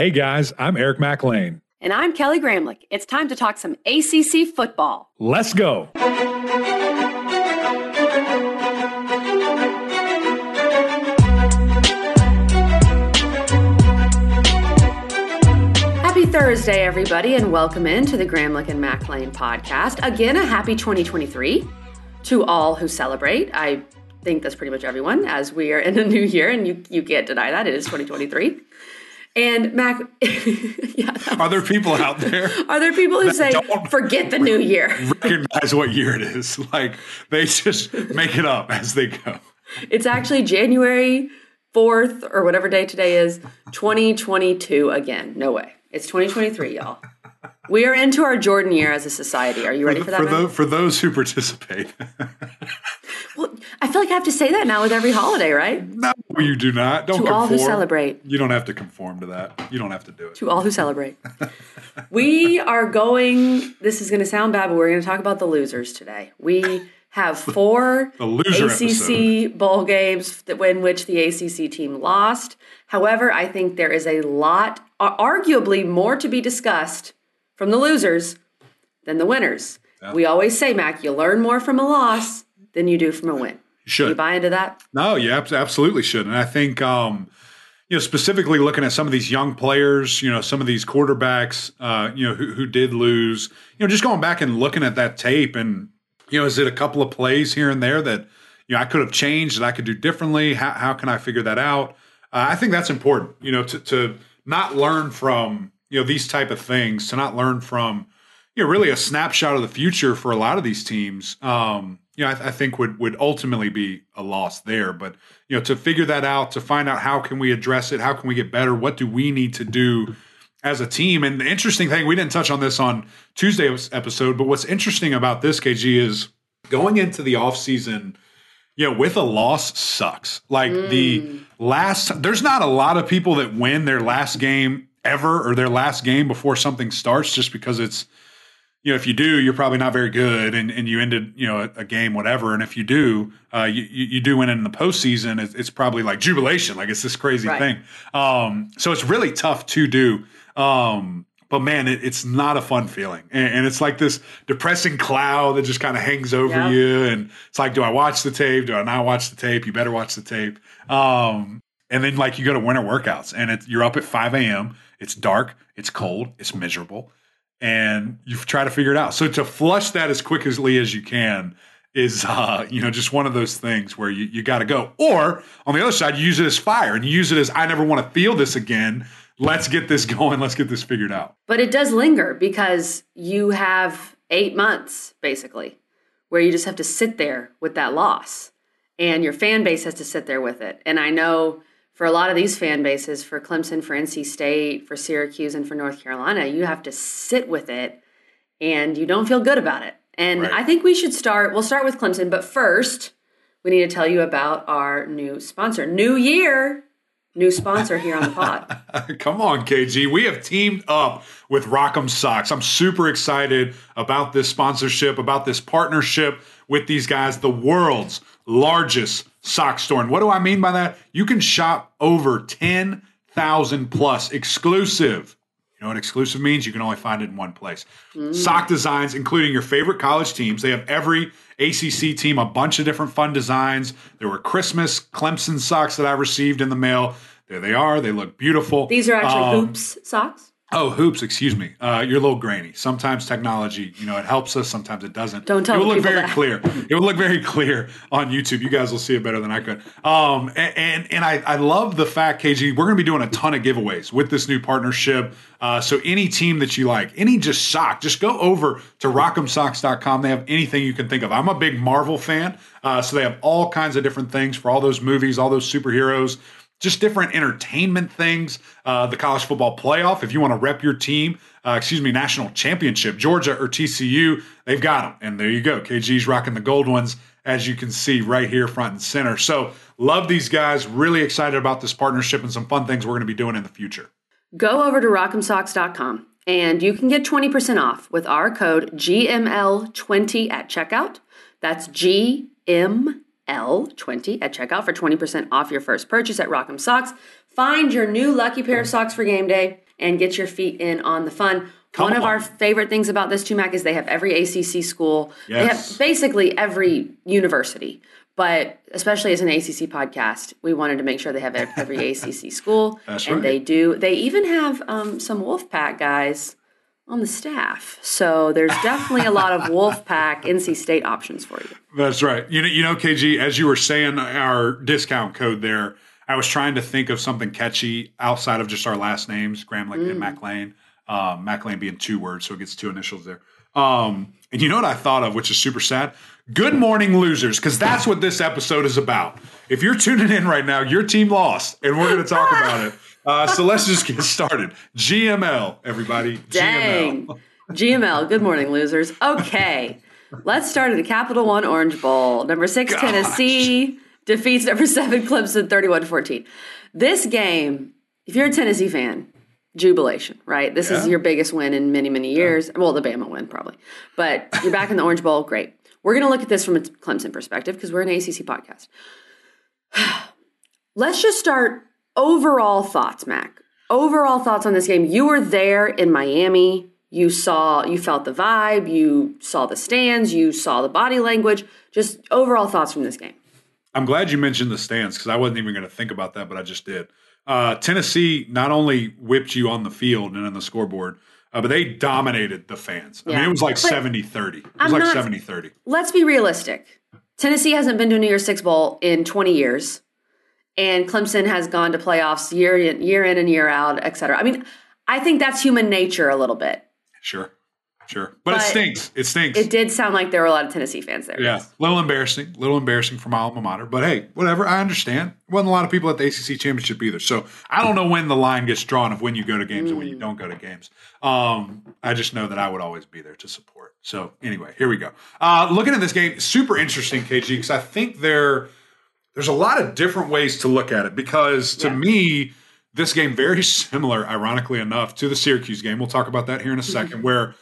Hey guys, I'm Eric McLean. And I'm Kelly Gramlich. It's time to talk some ACC football. Let's go. Happy Thursday, everybody, and welcome into the Gramlich and McLean podcast. Again, a happy 2023 to all who celebrate. I think that's pretty much everyone, as we are in a new year, and you, you can't deny that. It is 2023. And Mac, yeah, are there people out there? Are there people who say, "Forget the new year"? recognize what year it is. Like they just make it up as they go. It's actually January fourth or whatever day today is, 2022 again. No way. It's 2023, y'all. We are into our Jordan year as a society. Are you ready for, that? For, those, for those who participate. well, I feel like I have to say that now with every holiday, right? No, you do not. Don't to conform. all who celebrate. You don't have to conform to that. You don't have to do it. To all who celebrate. we are going. This is going to sound bad, but we're going to talk about the losers today. We have four ACC episode. bowl games that, in which the ACC team lost. However, I think there is a lot, arguably more to be discussed from the losers than the winners. Yeah. We always say, Mac, you learn more from a loss than you do from a win. You should. You buy into that? No, you absolutely should. And I think, um, you know, specifically looking at some of these young players, you know, some of these quarterbacks, uh, you know, who, who did lose, you know, just going back and looking at that tape and, you know, is it a couple of plays here and there that, you know, I could have changed that I could do differently? How, how can I figure that out? Uh, I think that's important, you know, to, to not learn from, you know these type of things to not learn from you know really a snapshot of the future for a lot of these teams um you know I, I, think would would ultimately be a loss there but you know to figure that out to find out how can we address it how can we get better what do we need to do as a team and the interesting thing we didn't touch on this on tuesday's episode but what's interesting about this kg is going into the offseason you know, with a loss sucks. Like mm. the last, there's not a lot of people that win their last game ever or their last game before something starts just because it's you know if you do you're probably not very good and, and you ended you know a, a game whatever. And if you do uh, you, you do win in the postseason it's, it's probably like jubilation. Like it's this crazy right. thing. Um, so it's really tough to do. Um, but man it, it's not a fun feeling. And, and, it's like this depressing cloud that just kind of hangs over yeah. you. And it's like do i watch the tape? Do i not watch the tape? You better watch the tape. Um, and then like you go to winter workouts and it, you're up at 5 a.m it's dark, it's cold, it's miserable, and you try to figure it out. So to flush that as quickly as you can is uh, you know just one of those things where you, you got to go. Or on the other side, you use it as fire and you use it as I never want to feel this again. Let's get this going. Let's get this figured out. But it does linger because you have eight months basically where you just have to sit there with that loss and your fan base has to sit there with it. And I know for a lot of these fan bases, for Clemson, for NC State, for Syracuse, and for North Carolina, you have to sit with it and you don't feel good about it. And right. I think we should start, we'll start with Clemson, but first, we need to tell you about our new sponsor. New year, new sponsor here on the pod. Come on, KG. We have teamed up with Rock'em Socks. I'm super excited about this sponsorship, about this partnership with these guys, the world's largest sock store. And what do I mean by that? You can shop over 10,000 plus exclusive. You know what exclusive means? You can only find it in one place. Mm. Sock designs, including your favorite college teams. They have every ACC team, a bunch of different fun designs. There were Christmas Clemson socks that I received in the mail. There they are. They look beautiful. These are actually um, hoops socks? Oh, hoops, excuse me. Uh, you're a little grainy. Sometimes technology, you know, it helps us. Sometimes it doesn't. Don't tell It will look very that. clear. It will look very clear on YouTube. You guys will see it better than I could. Um, and and, and I, I love the fact, KG, we're going to be doing a ton of giveaways with this new partnership. Uh, so any team that you like, any just sock, just go over to rockemsocks.com. They have anything you can think of. I'm a big Marvel fan, uh, so they have all kinds of different things for all those movies, all those superheroes just different entertainment things. Uh, the college football playoff, if you want to rep your team, uh, excuse me, national championship, Georgia or TCU, they've got them. And there you go. KG's rocking the gold ones, as you can see right here, front and center. So, love these guys. Really excited about this partnership and some fun things we're going to be doing in the future. Go over to rockemsocks.com and you can get 20% off with our code GML20 at checkout. That's GM L20 at checkout for 20% off your first purchase at Rock'em Socks. Find your new lucky pair of socks for game day and get your feet in on the fun. Come One of our favorite things about this, TUMAC is they have every ACC school. They Yes. have basically every university. But especially as an ACC podcast, we wanted to make sure they have every ACC school. That's and right. they do. They even have um, some Wolfpack guys on the staff. So there's definitely a lot of Wolfpack NC State options for you. That's right. You know, you know, KG, as you were saying our discount code there, I was trying to think of something catchy outside of just our last names, Graham and McLean. Um, McLean being two words, so it gets two initials there. Um, and you know what I thought of, which is super sad? Good morning, losers, because that's what this episode is about. If you're tuning in right now, your team lost, and we're going to talk about it. Uh, so let's just get started. GML, everybody. Dang. GML. GML, good morning, losers. Okay, let's start at the Capital One Orange Bowl. Number six, Gosh. Tennessee defeats number seven, Clemson 31 14. This game, if you're a Tennessee fan, jubilation, right? This is your biggest win in many, many years. Well, the Bama win, probably. But you're back in the Orange Bowl, great. We're going to look at this from a Clemson perspective because we're an ACC podcast. Let's just start overall thoughts, Mac. Overall thoughts on this game. You were there in Miami. You saw, you felt the vibe. You saw the stands. You saw the body language. Just overall thoughts from this game. I'm glad you mentioned the stands because I wasn't even going to think about that, but I just did. Uh, Tennessee not only whipped you on the field and on the scoreboard, uh, but they dominated the fans. I mean, it was like But 70 30. It was I'm like not- 70 30. Let's be realistic. Tennessee hasn't been to a New Year's Six Bowl in 20 years, and Clemson has gone to playoffs year in, year in and year out, et cetera. I mean, I think that's human nature a little bit. Sure. Sure. But, it stinks. It stinks. It did sound like there were a lot of Tennessee fans there. yeah. little embarrassing. A little embarrassing for my alma mater. But hey, whatever. I understand. Wasn't a lot of people at the ACC championship either. So I don't know when the line gets drawn of when you go to games and when you don't go to games. Um, I just know that I would always be there to support. So anyway, here we go. Uh, looking at this game, super interesting, KG, because I think there there's a lot of different ways to look at it. Because to Yeah. me, this game very similar, ironically enough, to the Syracuse game. We'll talk about that here in a mm-hmm. second, where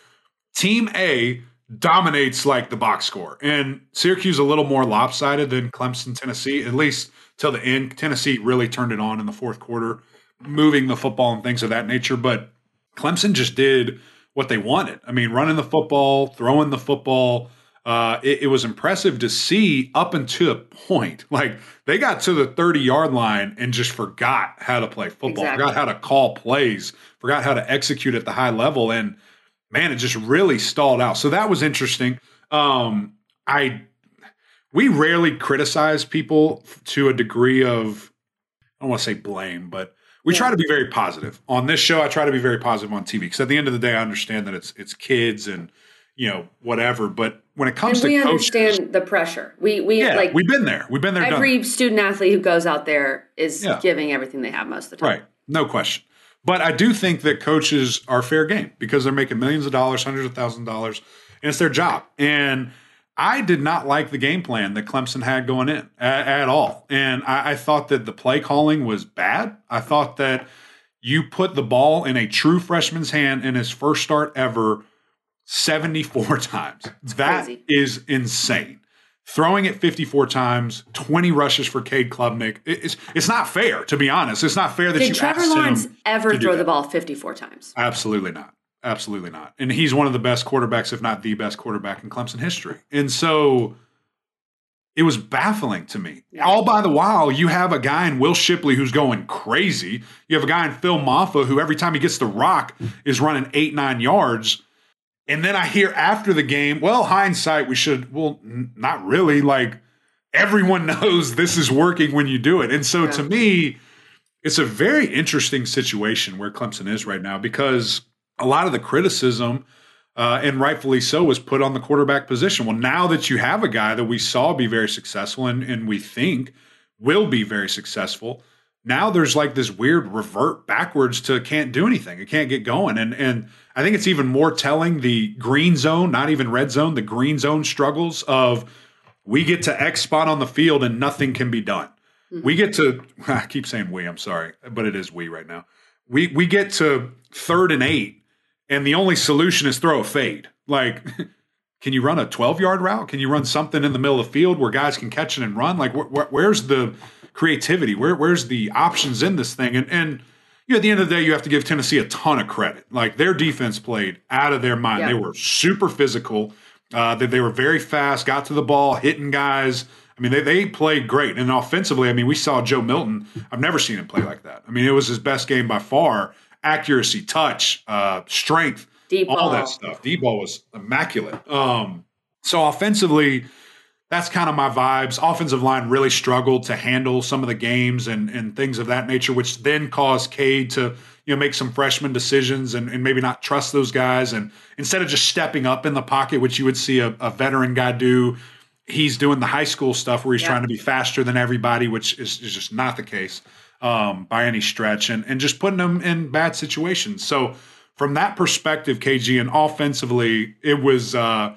Team A dominates like the box score, and Syracuse a little more lopsided than Clemson, Tennessee, at least till the end. Tennessee really turned it on in the fourth quarter, moving the football and things of that nature. But Clemson just did what they wanted. I mean, running the football, throwing the football. Uh, it, it was impressive to see up until a point. Like they got to the 30 yard line and just forgot how to play football, Exactly. forgot how to call plays, forgot how to execute at the high level. And man, it just really stalled out. So that was interesting. Um, I we rarely criticize people to a degree of I don't want to say blame, but we try to be very positive on this show. I try to be very positive on TV because at the end of the day, I understand that it's it's kids and you know whatever. But when it comes And we to coaches, understand the pressure. We we yeah, like we've been there. We've been there. every student athlete who goes out there is Yeah. giving everything they have most of the time. Right. No question. But I do think that coaches are fair game because they're making millions of dollars, hundreds of thousands of dollars, and it's their job. And I did not like the game plan that Clemson had going in at, at all. And I, I thought that the play calling was bad. I thought that you put the ball in a true freshman's hand in his first start ever 74 times. That crazy. is insane. Throwing it 54 times, 20 rushes for Cade Klubnik. It's, it's not fair, to be honest. It's not fair that Did you Trevor Lawrence ever throw the ball 54 times? Absolutely not. Absolutely not. And he's one of the best quarterbacks, if not the best quarterback in Clemson history. And so it was baffling to me. All by the while, you have a guy in Will Shipley who's going crazy. You have a guy in Phil Mafah who every time he gets the rock is running eight, nine yards. And then I hear after the game, well, hindsight, we should, well, n- not really. Like everyone knows this is working when you do it. And so to me, it's a very interesting situation where Clemson is right now because a lot of the criticism, uh, and rightfully so, was put on the quarterback position. Well, now that you have a guy that we saw be very successful and, and we think will be very successful, now there's like this weird revert backwards to can't do anything. It can't get going. And and I think it's even more telling the green zone, not even red zone, the green zone struggles of we get to X spot on the field and nothing can be done. Mm-hmm. We get to I keep saying we, I'm sorry, but it is we right now. We we get to third and eight, and the only solution is throw a fade. Like, can you run a 12 yard route? Can you run something in the middle of the field where guys can catch it and run? Like, wh- wh- where's the creativity? Where where's the options in this thing? And and you know, at the end of the day, you have to give Tennessee a ton of credit. Like their defense played out of their mind. Yeah. They were super physical. Uh, they, they were very fast, got to the ball, hitting guys. I mean, they, they played great. And offensively, I mean, we saw Joe Milton. I've never seen him play like that. I mean, it was his best game by far. Accuracy, touch, uh, strength, Deep all ball. that stuff. Deep ball was immaculate. Um, so offensively, that's kind of my vibes. Offensive line really struggled to handle some of the games and, and things of that nature, which then caused Cade to you know make some freshman decisions and, and maybe not trust those guys. And instead of just stepping up in the pocket, which you would see a, a veteran guy do, he's doing the high school stuff where he's Yeah. trying to be faster than everybody, which is, is just not the case um, by any stretch, and and just putting them in bad situations. So from that perspective, KG and offensively, it was. Uh,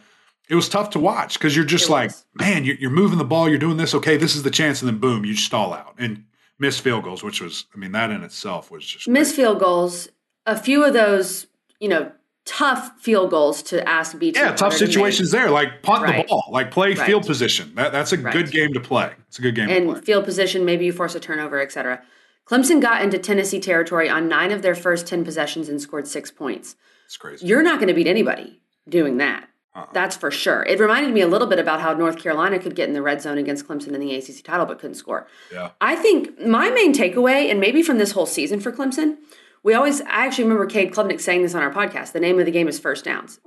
it was tough to watch because you're just It like, was. man, you're, you're moving the ball, you're doing this. Okay, this is the chance, and then boom, you stall out and miss field goals, which was, I mean, that in itself was just Missed field goals. A few of those, you know, tough field goals to ask BT. yeah, tough situations there, like punt Right. the ball, like play Right. field position. That, that's a Right. good game to play. It's a good game to play. and field position, maybe you force a turnover, etc. Clemson got into Tennessee territory on nine of their first 10 possessions and scored six points. It's crazy. You're not going to beat anybody doing that. Uh-uh. That's for sure. It reminded me a little bit about how North Carolina could get in the red zone against Clemson in the ACC title but couldn't score. Yeah. I think my main takeaway, and maybe from this whole season for Clemson, we always, I actually remember Cade Klubnik saying this on our podcast. The name of the game is first downs.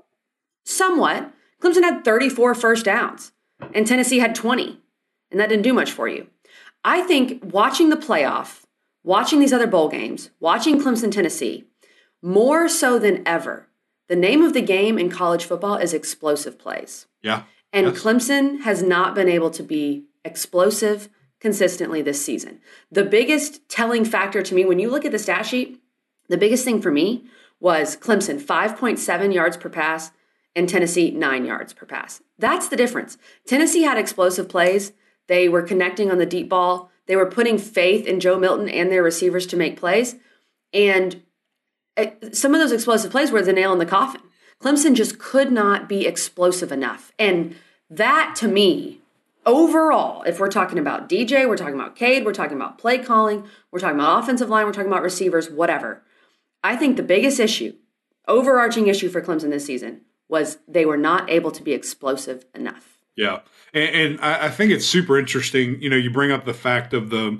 Somewhat. Clemson had 34 first downs, and Tennessee had 20, and that didn't do much for you. I think watching the playoff, watching these other bowl games, watching Clemson, Tennessee, more so than ever, the name of the game in college football is explosive plays. Yeah. And Yes. Clemson has not been able to be explosive consistently this season. The biggest telling factor to me, when you look at the stat sheet, the biggest thing for me was Clemson 5.7 yards per pass and Tennessee 9 yards per pass. That's the difference. Tennessee had explosive plays. They were connecting on the deep ball. They were putting faith in Joe Milton and their receivers to make plays. And some of those explosive plays were the nail in the coffin. Clemson just could not be explosive enough. And that to me, overall, if we're talking about DJ, we're talking about Cade, we're talking about play calling, we're talking about offensive line, we're talking about receivers, whatever. I think the biggest issue, overarching issue for Clemson this season, was they were not able to be explosive enough. Yeah, and, and I, I think it's super interesting. You know, you bring up the fact of the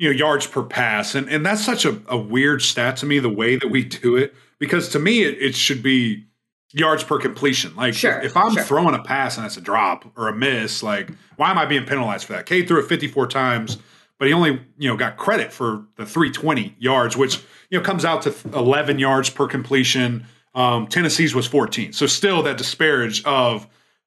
you know yards per pass, and and that's such a, a weird stat to me. The way that we do it, because to me it, it should be yards per completion. Like Sure, if, if I'm sure. throwing a pass and it's a drop or a miss, like why am I being penalized for that? K threw it 54 times, but he only you know got credit for the 320 yards, which you know comes out to 11 yards per completion. Um, Tennessee's was 14, so still that disparage of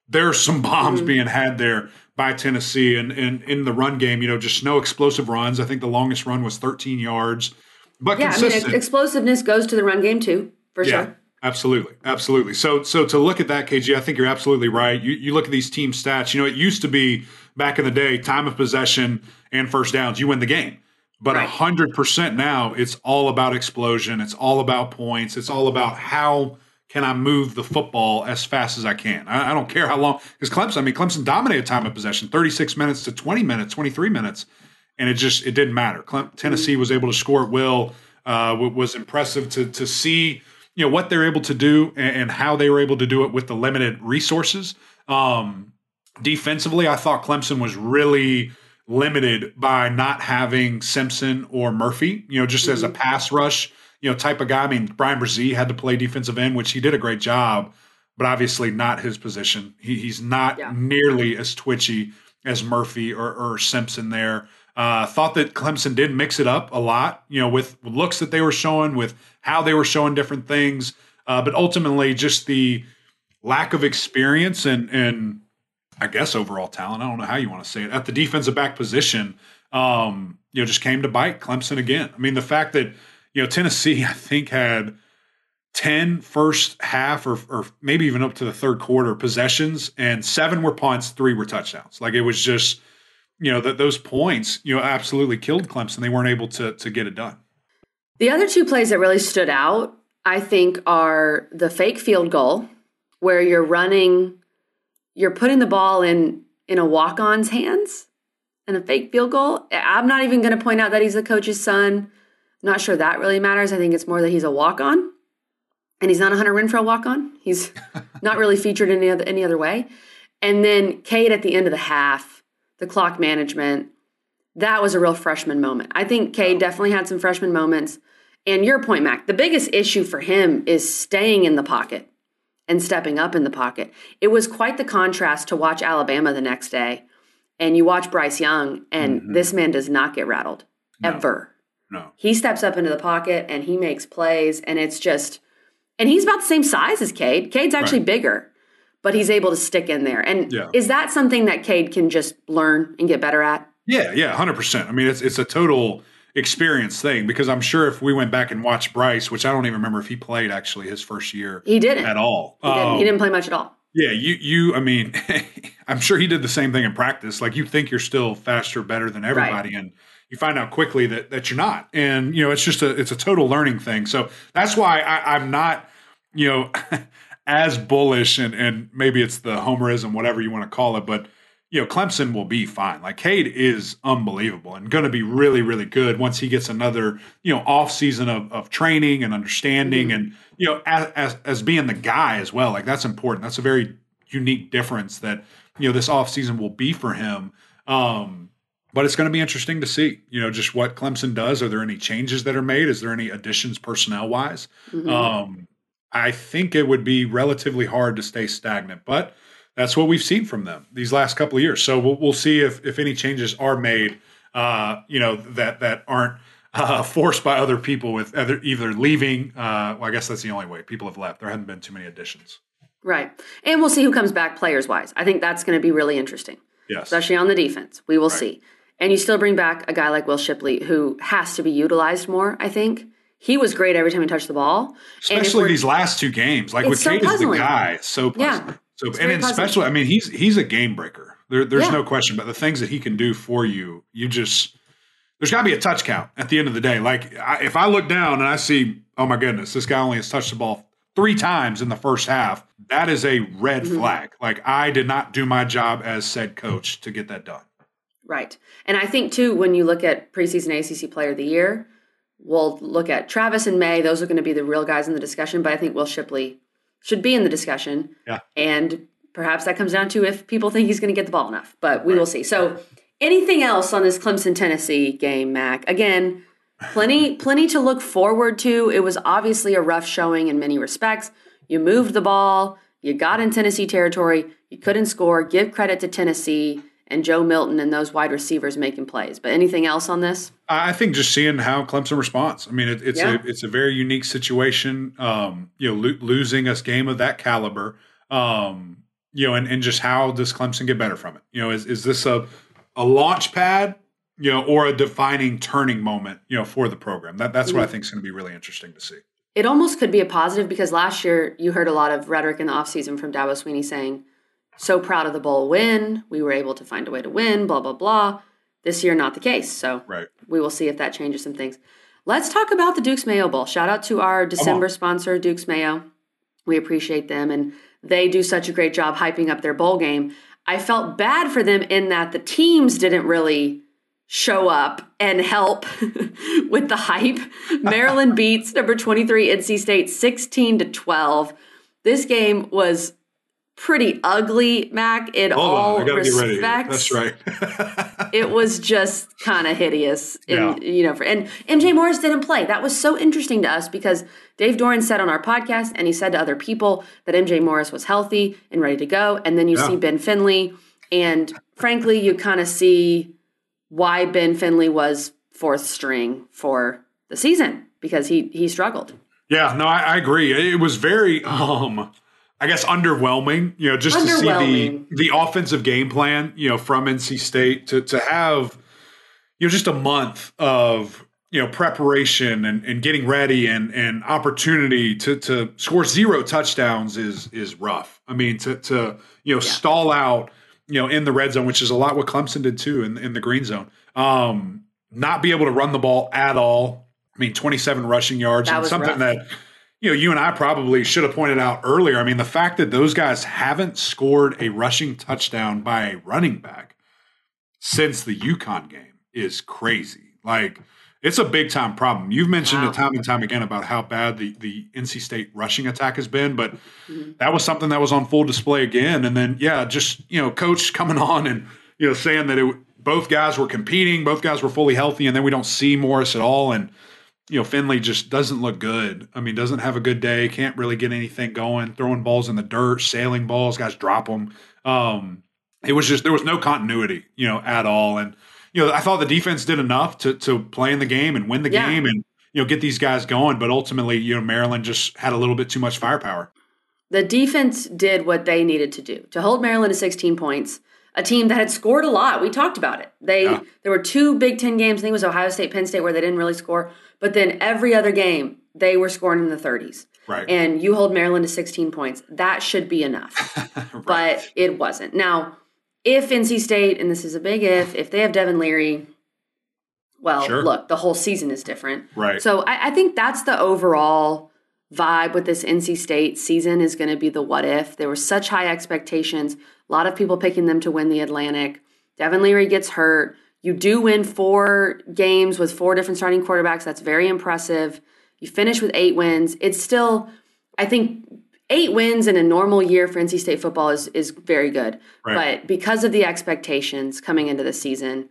there's some bombs Mm-hmm. being had there by Tennessee and, and in the run game, you know, just no explosive runs. I think the longest run was 13 yards, but Yeah, I mean, consistent. explosiveness goes to the run game too, for yeah, sure. absolutely, absolutely. So, so to look at that, KG, I think you're absolutely right. You you look at these team stats. You know, it used to be back in the day, time of possession and first downs, you win the game. But Right. hundred percent now, it's all about explosion. It's all about points. It's all about how can I move the football as fast as I can. I, I don't care how long because Clemson. I mean, Clemson dominated time of possession, thirty six minutes to twenty minutes, twenty three minutes, and it just it didn't matter. Clem, Tennessee was able to score at will. Uh, was impressive to to see you know what they're able to do and, and how they were able to do it with the limited resources. Um, defensively, I thought Clemson was really limited by not having Simpson or Murphy, you know, just as a pass rush, you know, type of guy. I mean, Bryan Bresee had to play defensive end, which he did a great job, but obviously not his position. He, he's not Yeah. nearly as twitchy as Murphy or, or Simpson there. Uh, thought that Clemson did mix it up a lot, you know, with looks that they were showing, with how they were showing different things, uh, but ultimately just the lack of experience and and I guess overall talent. I don't know how you want to say it at the defensive back position. Um, you know, just came to bite Clemson again. I mean, the fact that you know Tennessee, I think had 10 first half or, or maybe even up to the third quarter possessions, and seven were punts, three were touchdowns. Like it was just, you know, that those points, you know, absolutely killed Clemson. They weren't able to to get it done. The other two plays that really stood out, I think, are the fake field goal, where you're running, you're putting the ball in in a walk-on's hands, and a fake field goal. I'm not even going to point out that he's the coach's son, Not sure that really matters. I think it's more that he's a walk on and he's not a Hunter Renfrow walk on. He's not really featured in any other, any other way. And then Cade at the end of the half, the clock management, that was a real freshman moment. I think Cade definitely had some freshman moments. And your point, Mac, the biggest issue for him is staying in the pocket and stepping up in the pocket. It was quite the contrast to watch Alabama the next day and you watch Bryce Young, and mm-hmm. this man does not get rattled no. ever. No. He steps up into the pocket and he makes plays, and it's just, and he's about the same size as Cade. Cade's actually right. bigger, but he's able to stick in there. And yeah. is that something that Cade can just learn and get better at? Yeah, yeah, hundred percent. I mean, it's it's a total experience thing because I'm sure if we went back and watched Bryce, which I don't even remember if he played actually his first year, he didn't at all. He, um, didn't. he didn't play much at all. Yeah, you you I mean, I'm sure he did the same thing in practice. Like you think you're still faster, better than everybody, right. and you find out quickly that that you're not. And you know, it's just a it's a total learning thing. So that's why I, I'm not, you know, as bullish and and maybe it's the homerism, whatever you want to call it, but you know, Clemson will be fine. Like Cade is unbelievable and going to be really, really good once he gets another, you know, off season of, of training and understanding mm-hmm. and, you know, as, as, as being the guy as well. Like that's important. That's a very unique difference that, you know, this off season will be for him. Um, but it's going to be interesting to see, you know, just what Clemson does. Are there any changes that are made? Is there any additions personnel wise? Mm-hmm. Um, I think it would be relatively hard to stay stagnant, but that's what we've seen from them these last couple of years. So we'll, we'll see if if any changes are made, uh, you know, that that aren't uh, forced by other people with either, either leaving. Uh, well, I guess that's the only way people have left. There haven't been too many additions. Right, and we'll see who comes back players wise. I think that's going to be really interesting. Yes, especially on the defense. We will right. see. And you still bring back a guy like Will Shipley, who has to be utilized more. I think he was great every time he touched the ball. Especially these last two games. Like with so Cade is the guy. So puzzling. Yeah. So it's and especially, I mean, he's he's a game breaker. There, there's yeah. no question. But the things that he can do for you, you just there's got to be a touch count at the end of the day. Like I, if I look down and I see, oh my goodness, this guy only has touched the ball three times in the first half. That is a red mm-hmm. flag. Like I did not do my job as said coach to get that done. Right, and I think too when you look at preseason ACC Player of the Year, we'll look at Travis and Maye. Those are going to be the real guys in the discussion. But I think Will Shipley should be in the discussion. Yeah. And perhaps that comes down to if people think he's going to get the ball enough, but we right. will see. So, anything else on this Clemson Tennessee game, Mac? Again, plenty plenty to look forward to. It was obviously a rough showing in many respects. You moved the ball, you got in Tennessee territory, you couldn't score. Give credit to Tennessee and Joe Milton and those wide receivers making plays. But anything else on this? I think just seeing how Clemson responds. I mean, it, it's yeah. a it's a very unique situation. Um, you know, lo- losing a game of that caliber. Um, you know, and, and just how does Clemson get better from it? You know, is is this a a launch pad? You know, or a defining turning moment? You know, for the program. That that's mm-hmm. what I think is going to be really interesting to see. It almost could be a positive because last year you heard a lot of rhetoric in the offseason from Dabo Swinney saying so proud of the bowl win. We were able to find a way to win, blah, blah, blah. This year, not the case. So right. we will see if that changes some things. Let's talk about the Duke's Mayo Bowl. Shout out to our December sponsor, Duke's Mayo. We appreciate them, and they do such a great job hyping up their bowl game. I felt bad for them in that the teams didn't really show up and help with the hype. Maryland beats number 23 NC State 16 to 12. This game was pretty ugly, Mac, in Hold all on, respects. That's right. it was just kind of hideous. In, yeah. You know, for, and MJ Morris didn't play. That was so interesting to us because Dave Doeren said on our podcast, and he said to other people that MJ Morris was healthy and ready to go. And then you yeah. see Ben Finley, and frankly, you kind of see why Ben Finley was fourth string for the season because he he struggled. Yeah, no, I, I agree. It was very um I guess underwhelming, you know, just to see the the offensive game plan, you know, from NC State to to have you know just a month of you know preparation and, and getting ready and and opportunity to to score zero touchdowns is is rough. I mean to to you know yeah. stall out you know in the red zone, which is a lot what Clemson did too in in the green zone. Um, not be able to run the ball at all. I mean, 27 rushing yards that and something rough. that you know, you and I probably should have pointed out earlier. I mean, the fact that those guys haven't scored a rushing touchdown by a running back since the UConn game is crazy. Like, It's a big time problem. You've mentioned Wow. it time and time again about how bad the, the NC State rushing attack has been, but mm-hmm. that was something that was on full display again. And then, yeah, just, you know, coach coming on and, you know, saying that it, both guys were competing, both guys were fully healthy, and then we don't see Morris at all. And, you know, Finley just doesn't look good. I mean, doesn't have a good day, can't really get anything going, throwing balls in the dirt, sailing balls, guys drop them. Um, it was just, there was no continuity, you know, at all. And, you know, I thought the defense did enough to to play in the game and win the Yeah. game and you know get these guys going. But ultimately, you know, Maryland just had a little bit too much firepower. The defense did what they needed to do to hold Maryland to 16 points. A team that had scored a lot. We talked about it. They Yeah. there were two Big Ten games. I think it was Ohio State, Penn State, where they didn't really score. But then every other game, they were scoring in the 30s. Right. And you hold Maryland to 16 points. That should be enough. but it wasn't. Now, if NC State, and this is a big if, if they have Devin Leary, well, Sure. look, the whole season is different. Right. So I, I think that's the overall vibe with this NC State season is going to be the what if. There were such high expectations, a lot of people picking them to win the Atlantic. Devin Leary gets hurt. You do win four games with four different starting quarterbacks. That's very impressive. You finish with eight wins. It's still, I think, eight wins in a normal year for NC State football is is very good. Right. But because of the expectations coming into the season,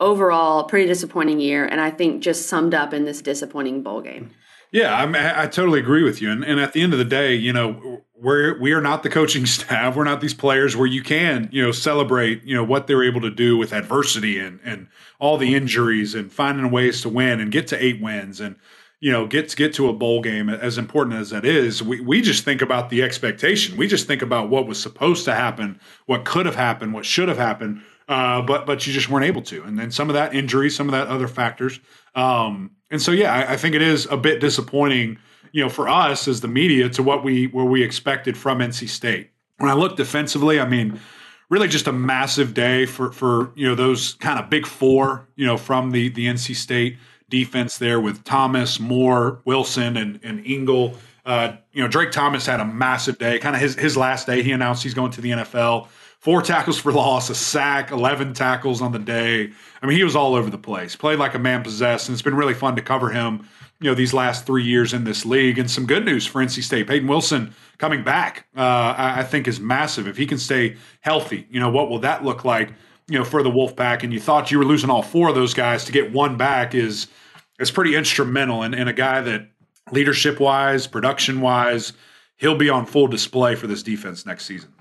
overall, pretty disappointing year. And I think just summed up in this disappointing bowl game. Yeah, I'm, I totally agree with you. And, and at the end of the day, you know, we're we are not the coaching staff. We're not these players where you can, you know, celebrate, you know, what they're able to do with adversity and and all the injuries and finding ways to win and get to eight wins and you know get to get to a bowl game as important as that is. We we just think about the expectation. We just think about what was supposed to happen, what could have happened, what should have happened. Uh, but but you just weren't able to, and then some of that injury, some of that other factors, um, and so yeah, I, I think it is a bit disappointing, you know, for us as the media to what we where we expected from NC State. When I look defensively, I mean, really just a massive day for for you know those kind of big four, you know, from the the NC State defense there with Thomas, Moore, Wilson, and and Ingle. Uh, you know, Drake Thomas had a massive day. Kind of his his last day. He announced he's going to the NFL. Four tackles for loss, a sack, eleven tackles on the day. I mean, he was all over the place. Played like a man possessed, and it's been really fun to cover him. You know, these last three years in this league, and some good news for NC State. Payton Wilson coming back, uh, I, I think, is massive. If he can stay healthy, you know, what will that look like? You know, for the Wolfpack, and you thought you were losing all four of those guys to get one back is is pretty instrumental, and, and a guy that leadership wise, production wise, he'll be on full display for this defense next season.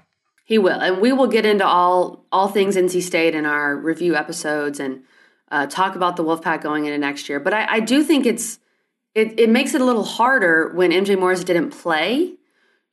He will, and we will get into all all things NC State in our review episodes and uh, talk about the Wolfpack going into next year. But I, I do think it's it, it makes it a little harder when MJ Morris didn't play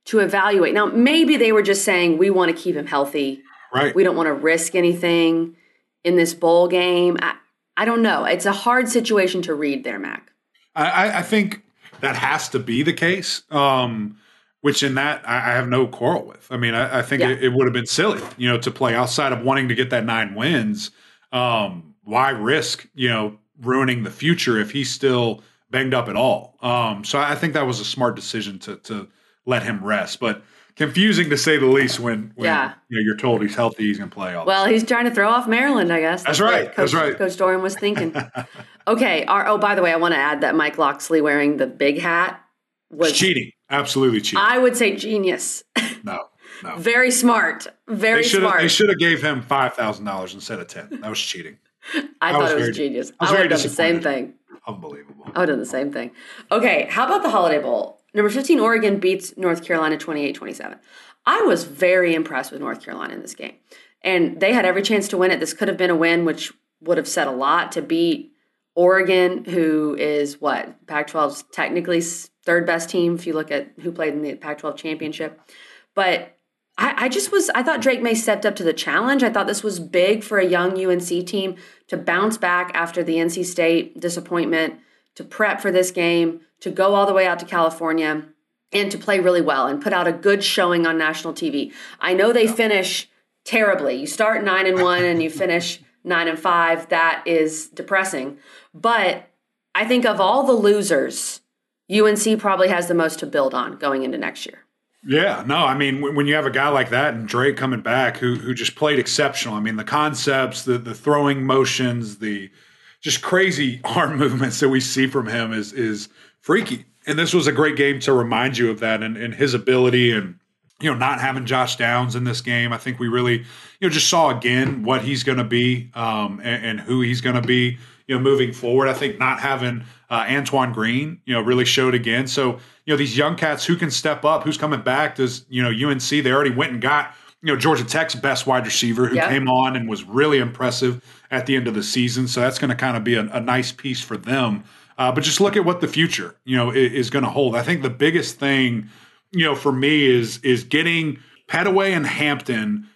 to evaluate. Now maybe they were just saying we want to keep him healthy. Right. We don't want to risk anything in this bowl game. I, I don't know. It's a hard situation to read there, Mac. I, I- I think that has to be the case. Um, which in that I, I have no quarrel with. I mean, I, I think Yeah. it, it would have been silly, you know, to play outside of wanting to get that nine wins. Um, why risk, you know, ruining the future if he's still banged up at all? Um, so I think that was a smart decision to to let him rest, but confusing to say the least. When, when Yeah. you know you're told he's healthy, he's going to play all. Well, he's trying to throw off Maryland, I guess. That's what right. Coach, That's right. Coach Doeren was thinking. okay. Our, oh, by the way, I want to add that Mike Locksley wearing the big hat was, It's cheating, absolutely cheap. I would say, genius. no, no. Very smart. Very They smart. they should have gave him five thousand dollars instead of ten. That was cheating. I I thought was it was very- genius. I was I would have done the same thing. Unbelievable. I would have done the same thing. Okay, how about the Holiday Bowl? Number 15, Oregon beats North Carolina 28 27. I was very impressed with North Carolina in this game. And they had every chance to win it. This could have been a win, which would have said a lot to beat Oregon, who is what? Pac 12's technically third best team if you look at who played in the Pac 12 championship. But I, I just was, I thought Drake Maye stepped up to the challenge. I thought this was big for a young UNC team to bounce back after the NC State disappointment, to prep for this game, to go all the way out to California and to play really well and put out a good showing on national TV. I know they finish terribly. You start 9 and 1 and you finish 9 and 5. That is depressing. But I think of all the losers, UNC probably has the most to build on going into next year. Yeah, no, I mean when you have a guy like that and Drake coming back who who just played exceptional. I mean the concepts, the the throwing motions, the just crazy arm movements that we see from him is is freaky. And this was a great game to remind you of that and, and his ability and you know not having Josh Downs in this game. I think we really you know just saw again what he's going to be um, and, and, who he's going to be you know moving forward. I think not having uh, Antoine Green you know really showed again. So you know these young cats who can step up, who's coming back. Does you know UNC they already went and got you know Georgia Tech's best wide receiver who yep. came on and was really impressive at the end of the season. So that's going to kind of be a, a, nice piece for them. Uh, but just look at what the future you know is, is going to hold. I think the biggest thing you know for me is is getting Pettaway and Hampton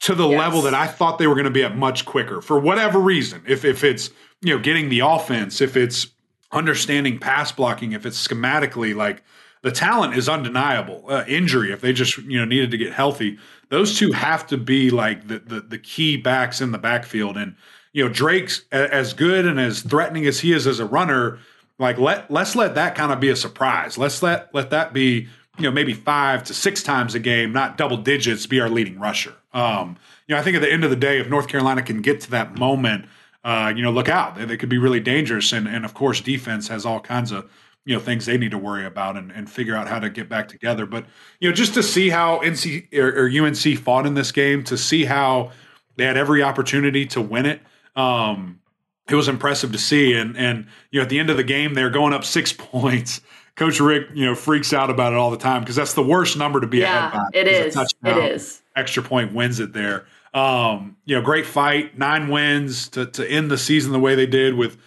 to the yes. level that I thought they were going to be at much quicker for whatever reason. If if it's you know getting the offense, if it's understanding pass blocking, if it's schematically like the talent is undeniable. Uh, injury, if they just you know needed to get healthy, those two have to be like the, the the, key backs in the backfield. And you know Drake's as good and as threatening as he is as a runner. Like let let's let that kind of be a surprise. Let's let let that be you know maybe five to six times a game, not double digits, be our leading rusher. Um, you know I think at the end of the day, if North Carolina can get to that moment, uh, you know look out, they, they could be really dangerous. And and of course defense has all kinds of you know things they need to worry about and, and figure out how to get back together. But you know, just to see how NC or, or UNC fought in this game, to see how they had every opportunity to win it. Um, it was impressive to see, and and you know, at the end of the game, they're going up six points. Coach Rick, you know, freaks out about it all the time because that's the worst number to be yeah, ahead by. It is. It is. Extra point wins it there. Um, you know, great fight, nine wins to to end the season the way they did with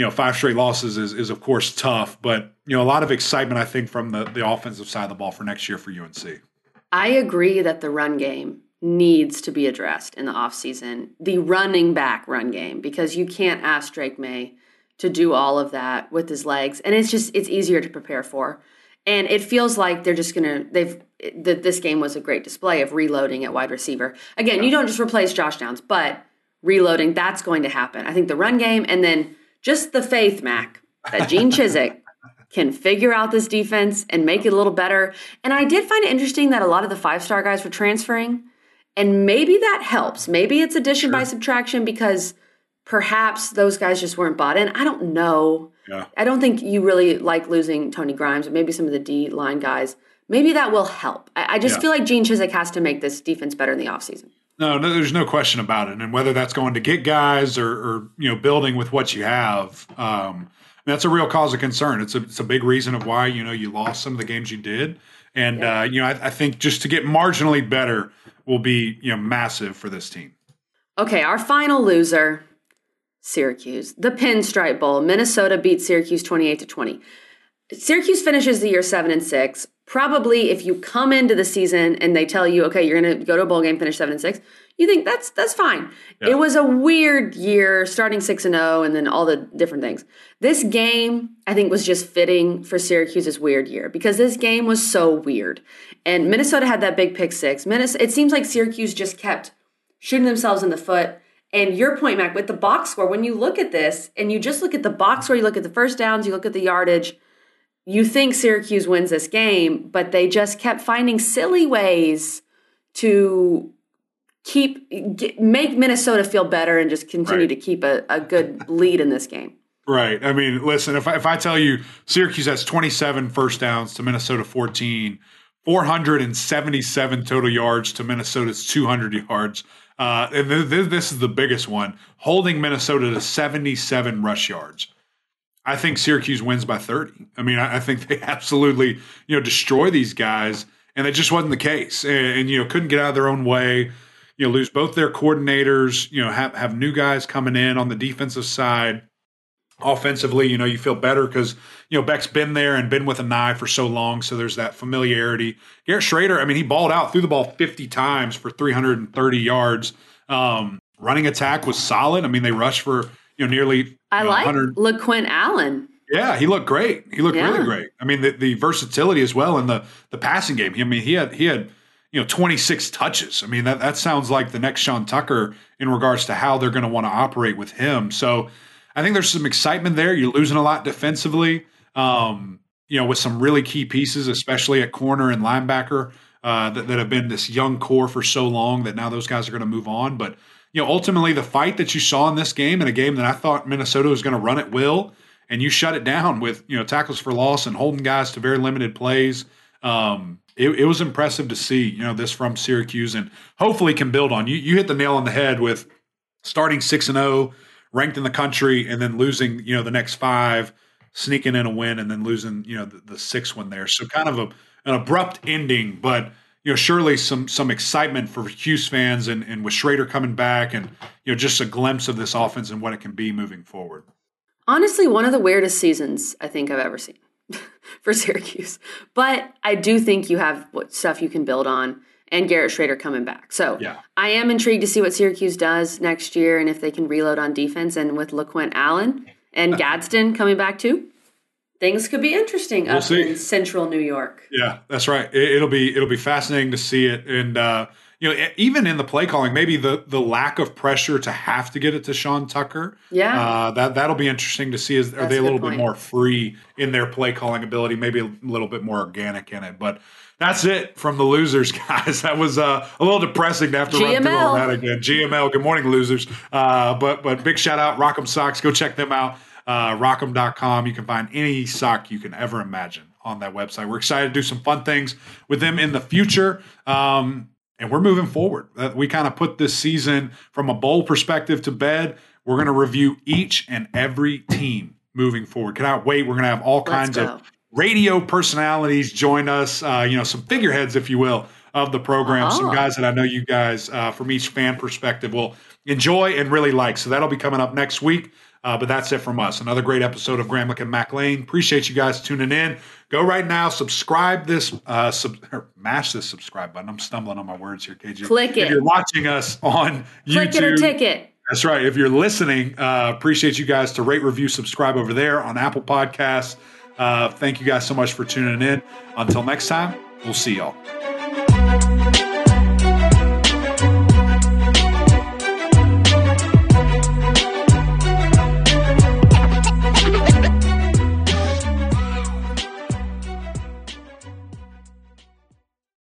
you know, five straight losses is, is of course tough, but you know, a lot of excitement I think from the the offensive side of the ball for next year for UNC. I agree that the run game needs to be addressed in the offseason. The running back run game because you can't ask Drake Maye to do all of that with his legs and it's just it's easier to prepare for. And it feels like they're just going to they've that this game was a great display of reloading at wide receiver. Again, yeah. you don't just replace Josh Downs, but reloading that's going to happen. I think the run game and then just the faith, Mac, that Gene Chizik can figure out this defense and make it a little better. And I did find it interesting that a lot of the five star guys were transferring. And maybe that helps. Maybe it's addition sure. by subtraction because perhaps those guys just weren't bought in. I don't know. Yeah. I don't think you really like losing Tony Grimes, or maybe some of the D line guys. Maybe that will help. I, I just yeah. feel like Gene Chizik has to make this defense better in the offseason. No, no, there's no question about it. And whether that's going to get guys or, or you know, building with what you have, um, that's a real cause of concern. It's a, it's a big reason of why, you know, you lost some of the games you did. And, yeah. uh, you know, I, I think just to get marginally better will be, you know, massive for this team. Okay, our final loser, Syracuse. The Pinstripe Bowl. Minnesota beat Syracuse 28 to 20. Syracuse finishes the year 7 and 6 probably if you come into the season and they tell you, okay, you're going to go to a bowl game, finish seven and six, you think that's that's fine. Yeah. It was a weird year, starting six and 0 and then all the different things. This game, I think, was just fitting for Syracuse's weird year because this game was so weird, and Minnesota had that big pick six. Minnesota, it seems like Syracuse just kept shooting themselves in the foot. And your point, Mac, with the box score, when you look at this and you just look at the box score, you look at the first downs, you look at the yardage you think Syracuse wins this game, but they just kept finding silly ways to keep get, make Minnesota feel better and just continue right. to keep a, a good lead in this game. Right. I mean, listen, if I, if I tell you Syracuse has 27 first downs to Minnesota 14, 477 total yards to Minnesota's 200 yards. Uh, and th- th- this is the biggest one, holding Minnesota to 77 rush yards. I think Syracuse wins by 30. I mean, I, I, think they absolutely, you know, destroy these guys, and it just wasn't the case. And, and, you know, couldn't get out of their own way. You know, lose both their coordinators. You know, have have new guys coming in on the defensive side. Offensively, you know, you feel better because you know Beck's been there and been with a knife for so long, so there's that familiarity. Garrett Shrader, I mean, he balled out, threw the ball 50 times for 330 yards. Um, running attack was solid. I mean, they rushed for you know nearly I know, like LeQuint Allen. Yeah, he looked great. He looked yeah. really great. I mean, the, the versatility as well in the the passing game. I mean, he had he had you know 26 touches. I mean, that that sounds like the next Sean Tucker in regards to how they're going to want to operate with him. So, I think there's some excitement there. You're losing a lot defensively. Um, you know, with some really key pieces, especially at corner and linebacker, uh, that, that have been this young core for so long that now those guys are going to move on. But you know, ultimately the fight that you saw in this game, in a game that I thought Minnesota was going to run at will, and you shut it down with you know tackles for loss and holding guys to very limited plays. Um, it, it, was impressive to see you know this from Syracuse, and hopefully can build on. You you hit the nail on the head with starting six and zero, oh, ranked in the country, and then losing you know the next five, sneaking in a win, and then losing you know the, the sixth one there. So kind of a an abrupt ending, but you know, surely some some excitement for Cuse fans and, and with Shrader coming back and you know, just a glimpse of this offense and what it can be moving forward. Honestly, one of the weirdest seasons I think I've ever seen for Syracuse. But I do think you have what stuff you can build on and Garrett Shrader coming back. So yeah. I am intrigued to see what Syracuse does next year and if they can reload on defense and with LeQuint Allen and Gadsden coming back too things could be interesting we'll up see. in central New York. Yeah, that's right. It, will be it'll be fascinating to see it, and uh, you know, even in the play calling, maybe the the lack of pressure to have to get it to Sean Tucker. Yeah, uh, that that'll be interesting to see. Is are they a little point. bit more free in their play calling ability? Maybe a little bit more organic in it, but. That's it from the losers, guys. That was uh, a little depressing to have to GML. run through all that again. GML, good morning, losers. Uh, but but big shout out, Rock'em Socks. Go check them out uh, rock'em.com. You can find any sock you can ever imagine on that website. We're excited to do some fun things with them in the future. Um, and we're moving forward. Uh, we kind of put this season from a bowl perspective to bed. We're going to review each and every team moving forward. Cannot wait. We're going to have all kinds of radio personalities join us, uh, you know, some figureheads, if you will, of the program. Oh. Some guys that I know you guys, uh, from each fan perspective, will enjoy and really like. So that'll be coming up next week. Uh, but that's it from us. Another great episode of Gramlich and Mac Lane. Appreciate you guys tuning in. Go right now, subscribe this, uh, sub, mash this subscribe button. I'm stumbling on my words here, KG. Click it. If you're watching us on Click YouTube, it or ticket. That's right. If you're listening, uh, appreciate you guys to rate, review, subscribe over there on Apple Podcasts. Uh, thank you guys so much for tuning in. Until next time, we'll see y'all.